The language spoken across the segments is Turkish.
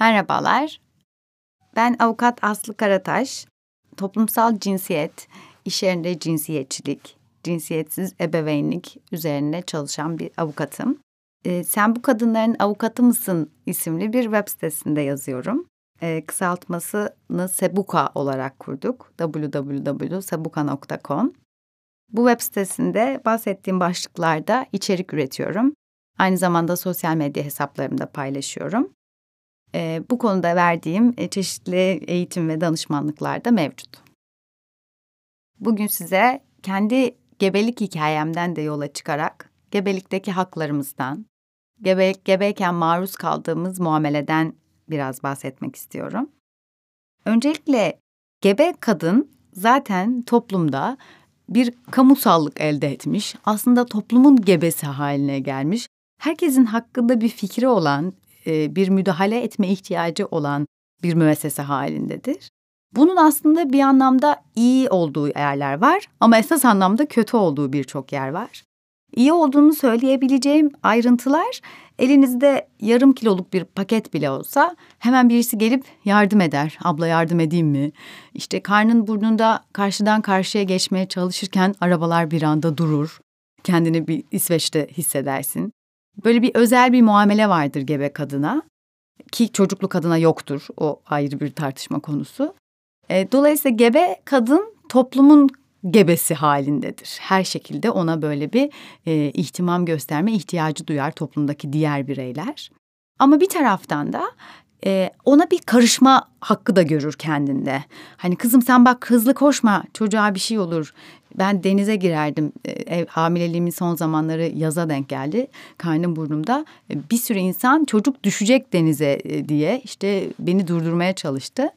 Merhabalar. Ben avukat Aslı Karataş. Toplumsal cinsiyet, iş yerinde cinsiyetçilik, cinsiyetsiz ebeveynlik üzerine çalışan bir avukatım. Ee, Sen bu kadınların avukatı mısın isimli bir web sitesinde yazıyorum. Ee, kısaltmasını Sebuka olarak kurduk. www.sebuka.com Bu web sitesinde bahsettiğim başlıklarda içerik üretiyorum. Aynı zamanda sosyal medya hesaplarımda paylaşıyorum. Ee, bu konuda verdiğim e, çeşitli eğitim ve danışmanlıklar da mevcut. Bugün size kendi gebelik hikayemden de yola çıkarak gebelikteki haklarımızdan, gebe, gebeyken maruz kaldığımız muameleden biraz bahsetmek istiyorum. Öncelikle gebe kadın zaten toplumda bir kamusallık elde etmiş, aslında toplumun gebesi haline gelmiş, herkesin hakkında bir fikri olan, e, bir müdahale etme ihtiyacı olan bir müessese halindedir. Bunun aslında bir anlamda iyi olduğu yerler var ama esas anlamda kötü olduğu birçok yer var. İyi olduğunu söyleyebileceğim ayrıntılar elinizde yarım kiloluk bir paket bile olsa hemen birisi gelip yardım eder. Abla yardım edeyim mi? İşte karnın burnunda karşıdan karşıya geçmeye çalışırken arabalar bir anda durur. Kendini bir İsveç'te hissedersin. Böyle bir özel bir muamele vardır gebe kadına ki çocuklu kadına yoktur. O ayrı bir tartışma konusu. E, dolayısıyla gebe kadın toplumun gebesi halindedir. Her şekilde ona böyle bir e, ihtimam gösterme ihtiyacı duyar toplumdaki diğer bireyler. Ama bir taraftan da e, ona bir karışma hakkı da görür kendinde. Hani kızım sen bak hızlı koşma çocuğa bir şey olur. Ben denize girerdim. E, ev, hamileliğimin son zamanları yaza denk geldi. Karnım burnumda. E, bir sürü insan çocuk düşecek denize e, diye işte beni durdurmaya çalıştı.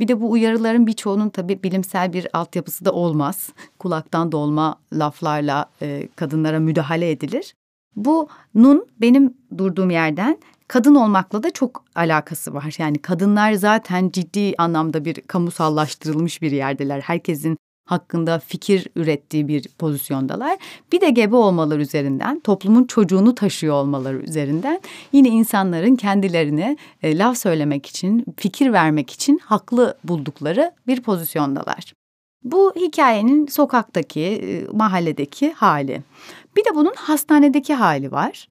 Bir de bu uyarıların birçoğunun tabii bilimsel bir altyapısı da olmaz. Kulaktan dolma laflarla e, kadınlara müdahale edilir. Bunun benim durduğum yerden kadın olmakla da çok alakası var. Yani kadınlar zaten ciddi anlamda bir kamusallaştırılmış bir yerdeler. Herkesin hakkında fikir ürettiği bir pozisyondalar. Bir de gebe olmaları üzerinden, toplumun çocuğunu taşıyor olmaları üzerinden yine insanların kendilerine e, laf söylemek için, fikir vermek için haklı buldukları bir pozisyondalar. Bu hikayenin sokaktaki, e, mahalledeki hali. Bir de bunun hastanedeki hali var.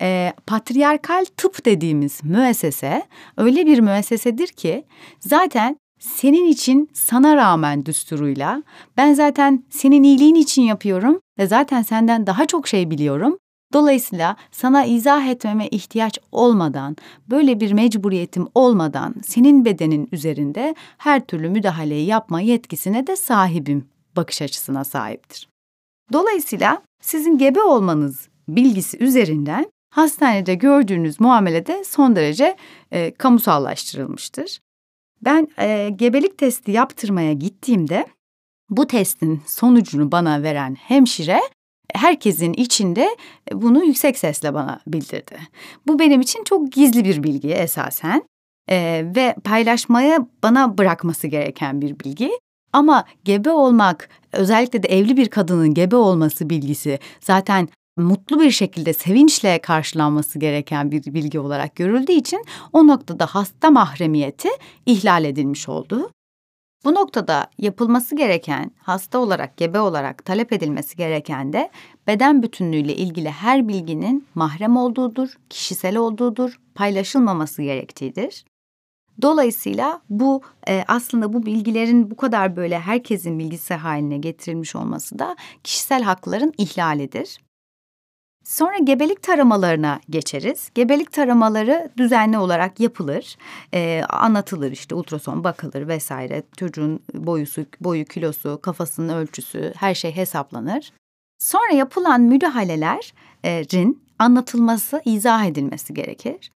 E, patriarkal tıp dediğimiz müessese öyle bir müessesedir ki zaten senin için sana rağmen düsturuyla ben zaten senin iyiliğin için yapıyorum ve zaten senden daha çok şey biliyorum. Dolayısıyla sana izah etmeme ihtiyaç olmadan, böyle bir mecburiyetim olmadan senin bedenin üzerinde her türlü müdahaleyi yapma yetkisine de sahibim bakış açısına sahiptir. Dolayısıyla sizin gebe olmanız bilgisi üzerinden hastanede gördüğünüz muamelede son derece e, kamusallaştırılmıştır. Ben e, gebelik testi yaptırmaya gittiğimde bu testin sonucunu bana veren hemşire herkesin içinde bunu yüksek sesle bana bildirdi. Bu benim için çok gizli bir bilgi esasen e, ve paylaşmaya bana bırakması gereken bir bilgi. Ama gebe olmak, özellikle de evli bir kadının gebe olması bilgisi zaten mutlu bir şekilde sevinçle karşılanması gereken bir bilgi olarak görüldüğü için o noktada hasta mahremiyeti ihlal edilmiş oldu. Bu noktada yapılması gereken, hasta olarak, gebe olarak talep edilmesi gereken de beden bütünlüğüyle ilgili her bilginin mahrem olduğudur, kişisel olduğudur, paylaşılmaması gerektiğidir. Dolayısıyla bu e, aslında bu bilgilerin bu kadar böyle herkesin bilgisi haline getirilmiş olması da kişisel hakların ihlalidir. Sonra gebelik taramalarına geçeriz. Gebelik taramaları düzenli olarak yapılır. Ee, anlatılır işte ultrason bakılır vesaire. Çocuğun boyusu, boyu, kilosu, kafasının ölçüsü her şey hesaplanır. Sonra yapılan müdahalelerin anlatılması, izah edilmesi gerekir.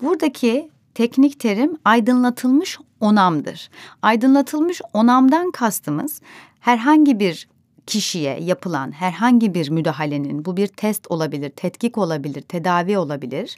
Buradaki teknik terim aydınlatılmış onamdır. Aydınlatılmış onamdan kastımız herhangi bir kişiye yapılan herhangi bir müdahalenin bu bir test olabilir, tetkik olabilir, tedavi olabilir.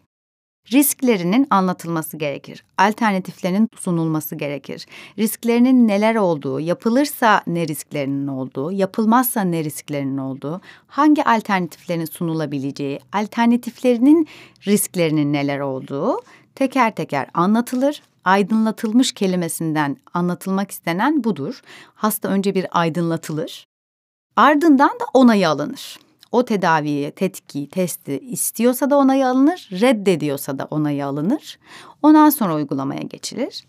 Risklerinin anlatılması gerekir. Alternatiflerinin sunulması gerekir. Risklerinin neler olduğu, yapılırsa ne risklerinin olduğu, yapılmazsa ne risklerinin olduğu, hangi alternatiflerin sunulabileceği, alternatiflerinin risklerinin neler olduğu teker teker anlatılır. Aydınlatılmış kelimesinden anlatılmak istenen budur. Hasta önce bir aydınlatılır. Ardından da onayı alınır. O tedaviyi, tetkiyi, testi istiyorsa da onayı alınır, reddediyorsa da onayı alınır. Ondan sonra uygulamaya geçilir.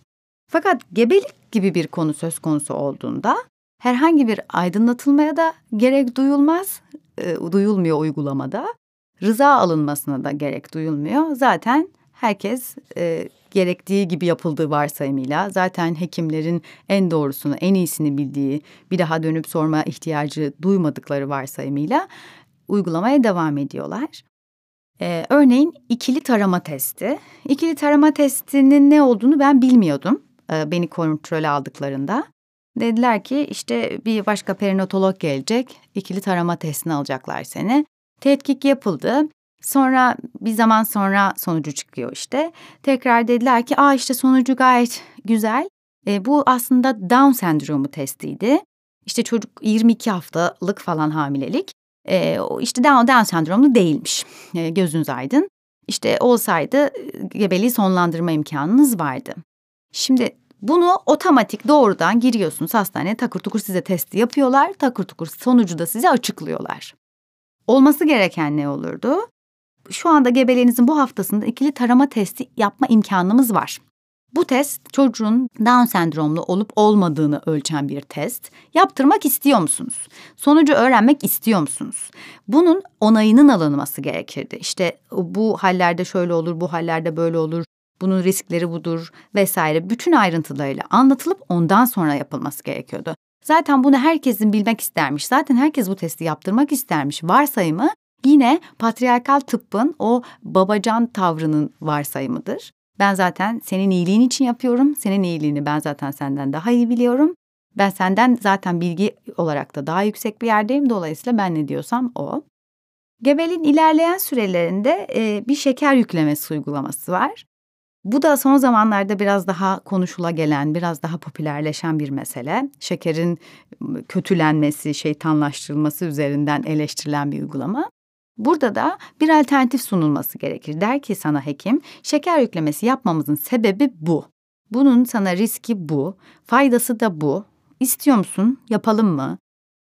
Fakat gebelik gibi bir konu söz konusu olduğunda herhangi bir aydınlatılmaya da gerek duyulmaz, e, duyulmuyor uygulamada. Rıza alınmasına da gerek duyulmuyor. Zaten herkes e, gerektiği gibi yapıldığı varsayımıyla zaten hekimlerin en doğrusunu, en iyisini bildiği, bir daha dönüp sorma ihtiyacı duymadıkları varsayımıyla uygulamaya devam ediyorlar. Ee, örneğin ikili tarama testi. İkili tarama testinin ne olduğunu ben bilmiyordum. Ee, beni kontrole aldıklarında. Dediler ki işte bir başka perinatolog gelecek. ikili tarama testini alacaklar seni. Tetkik yapıldı. Sonra bir zaman sonra sonucu çıkıyor işte. Tekrar dediler ki aa işte sonucu gayet güzel. E, bu aslında Down sendromu testiydi. İşte çocuk 22 haftalık falan hamilelik. E, işte Down, Down sendromlu değilmiş. E, gözünüz aydın. İşte olsaydı gebeliği sonlandırma imkanınız vardı. Şimdi bunu otomatik doğrudan giriyorsunuz hastaneye takır tukur size testi yapıyorlar. Takır tukur sonucu da size açıklıyorlar. Olması gereken ne olurdu? Şu anda gebeliğinizin bu haftasında ikili tarama testi yapma imkanımız var. Bu test çocuğun Down sendromlu olup olmadığını ölçen bir test. Yaptırmak istiyor musunuz? Sonucu öğrenmek istiyor musunuz? Bunun onayının alınması gerekirdi. İşte bu hallerde şöyle olur, bu hallerde böyle olur. Bunun riskleri budur vesaire bütün ayrıntılarıyla anlatılıp ondan sonra yapılması gerekiyordu. Zaten bunu herkesin bilmek istermiş. Zaten herkes bu testi yaptırmak istermiş. Varsayımı yine patriarkal tıbbın o babacan tavrının varsayımıdır. Ben zaten senin iyiliğin için yapıyorum. Senin iyiliğini ben zaten senden daha iyi biliyorum. Ben senden zaten bilgi olarak da daha yüksek bir yerdeyim. Dolayısıyla ben ne diyorsam o. Gebelin ilerleyen sürelerinde e, bir şeker yüklemesi uygulaması var. Bu da son zamanlarda biraz daha konuşula gelen, biraz daha popülerleşen bir mesele. Şekerin kötülenmesi, şeytanlaştırılması üzerinden eleştirilen bir uygulama. Burada da bir alternatif sunulması gerekir. Der ki sana hekim, şeker yüklemesi yapmamızın sebebi bu. Bunun sana riski bu, faydası da bu. İstiyor musun? Yapalım mı?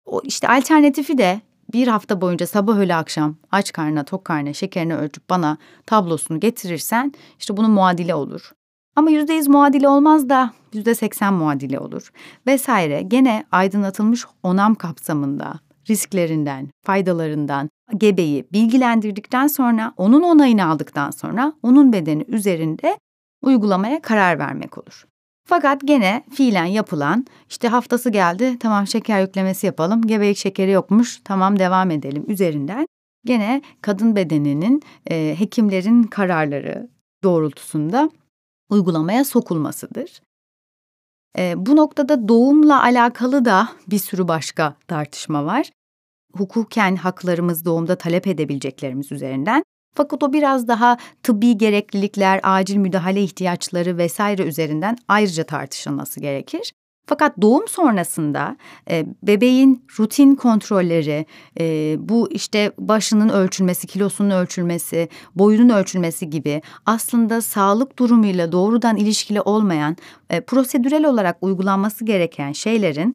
O işte alternatifi de bir hafta boyunca sabah öğle akşam aç karnına tok karnına şekerini ölçüp bana tablosunu getirirsen işte bunun muadili olur. Ama yüzde yüz muadili olmaz da yüzde seksen muadili olur. Vesaire gene aydınlatılmış onam kapsamında risklerinden, faydalarından gebeyi bilgilendirdikten sonra onun onayını aldıktan sonra onun bedeni üzerinde uygulamaya karar vermek olur. Fakat gene fiilen yapılan işte haftası geldi tamam şeker yüklemesi yapalım gebelik şekeri yokmuş tamam devam edelim üzerinden gene kadın bedeninin e, hekimlerin kararları doğrultusunda uygulamaya sokulmasıdır. E, bu noktada doğumla alakalı da bir sürü başka tartışma var. Hukuken haklarımız doğumda talep edebileceklerimiz üzerinden fakat o biraz daha tıbbi gereklilikler, acil müdahale ihtiyaçları vesaire üzerinden ayrıca tartışılması gerekir. Fakat doğum sonrasında e, bebeğin rutin kontrolleri, e, bu işte başının ölçülmesi, kilosunun ölçülmesi, boyunun ölçülmesi gibi aslında sağlık durumuyla doğrudan ilişkili olmayan, e, prosedürel olarak uygulanması gereken şeylerin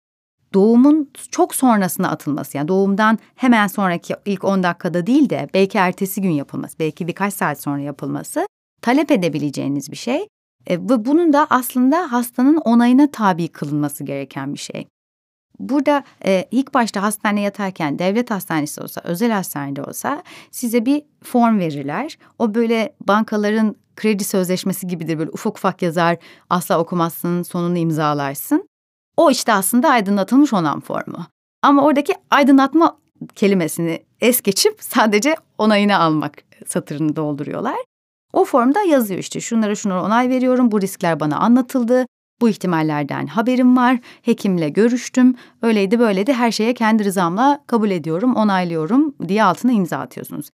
doğumun çok sonrasına atılması yani doğumdan hemen sonraki ilk 10 dakikada değil de belki ertesi gün yapılması, belki birkaç saat sonra yapılması talep edebileceğiniz bir şey. E, ve bunun da aslında hastanın onayına tabi kılınması gereken bir şey. Burada e, ilk başta hastane yatarken devlet hastanesi olsa, özel hastanede olsa size bir form verirler. O böyle bankaların kredi sözleşmesi gibidir böyle ufak ufak yazar, asla okumazsın, sonunu imzalarsın. O işte aslında aydınlatılmış onam formu. Ama oradaki aydınlatma kelimesini es geçip sadece onayını almak satırını dolduruyorlar. O formda yazıyor işte şunlara şunlara onay veriyorum, bu riskler bana anlatıldı, bu ihtimallerden haberim var, hekimle görüştüm, öyleydi böyleydi her şeye kendi rızamla kabul ediyorum, onaylıyorum diye altına imza atıyorsunuz.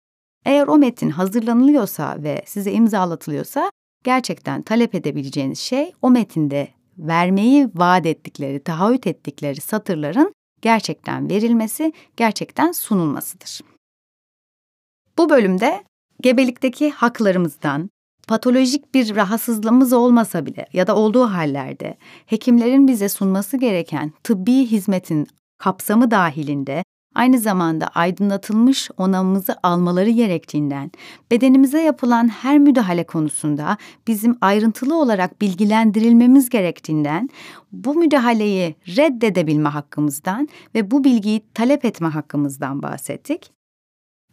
Eğer o metin hazırlanılıyorsa ve size imzalatılıyorsa gerçekten talep edebileceğiniz şey o metinde vermeyi vaat ettikleri, taahhüt ettikleri satırların gerçekten verilmesi, gerçekten sunulmasıdır. Bu bölümde gebelikteki haklarımızdan, patolojik bir rahatsızlığımız olmasa bile ya da olduğu hallerde hekimlerin bize sunması gereken tıbbi hizmetin kapsamı dahilinde aynı zamanda aydınlatılmış onamımızı almaları gerektiğinden, bedenimize yapılan her müdahale konusunda bizim ayrıntılı olarak bilgilendirilmemiz gerektiğinden, bu müdahaleyi reddedebilme hakkımızdan ve bu bilgiyi talep etme hakkımızdan bahsettik.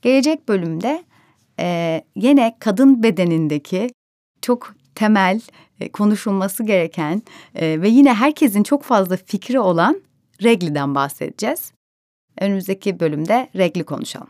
Gelecek bölümde e, yine kadın bedenindeki çok temel e, konuşulması gereken e, ve yine herkesin çok fazla fikri olan regliden bahsedeceğiz. Önümüzdeki bölümde regli konuşalım.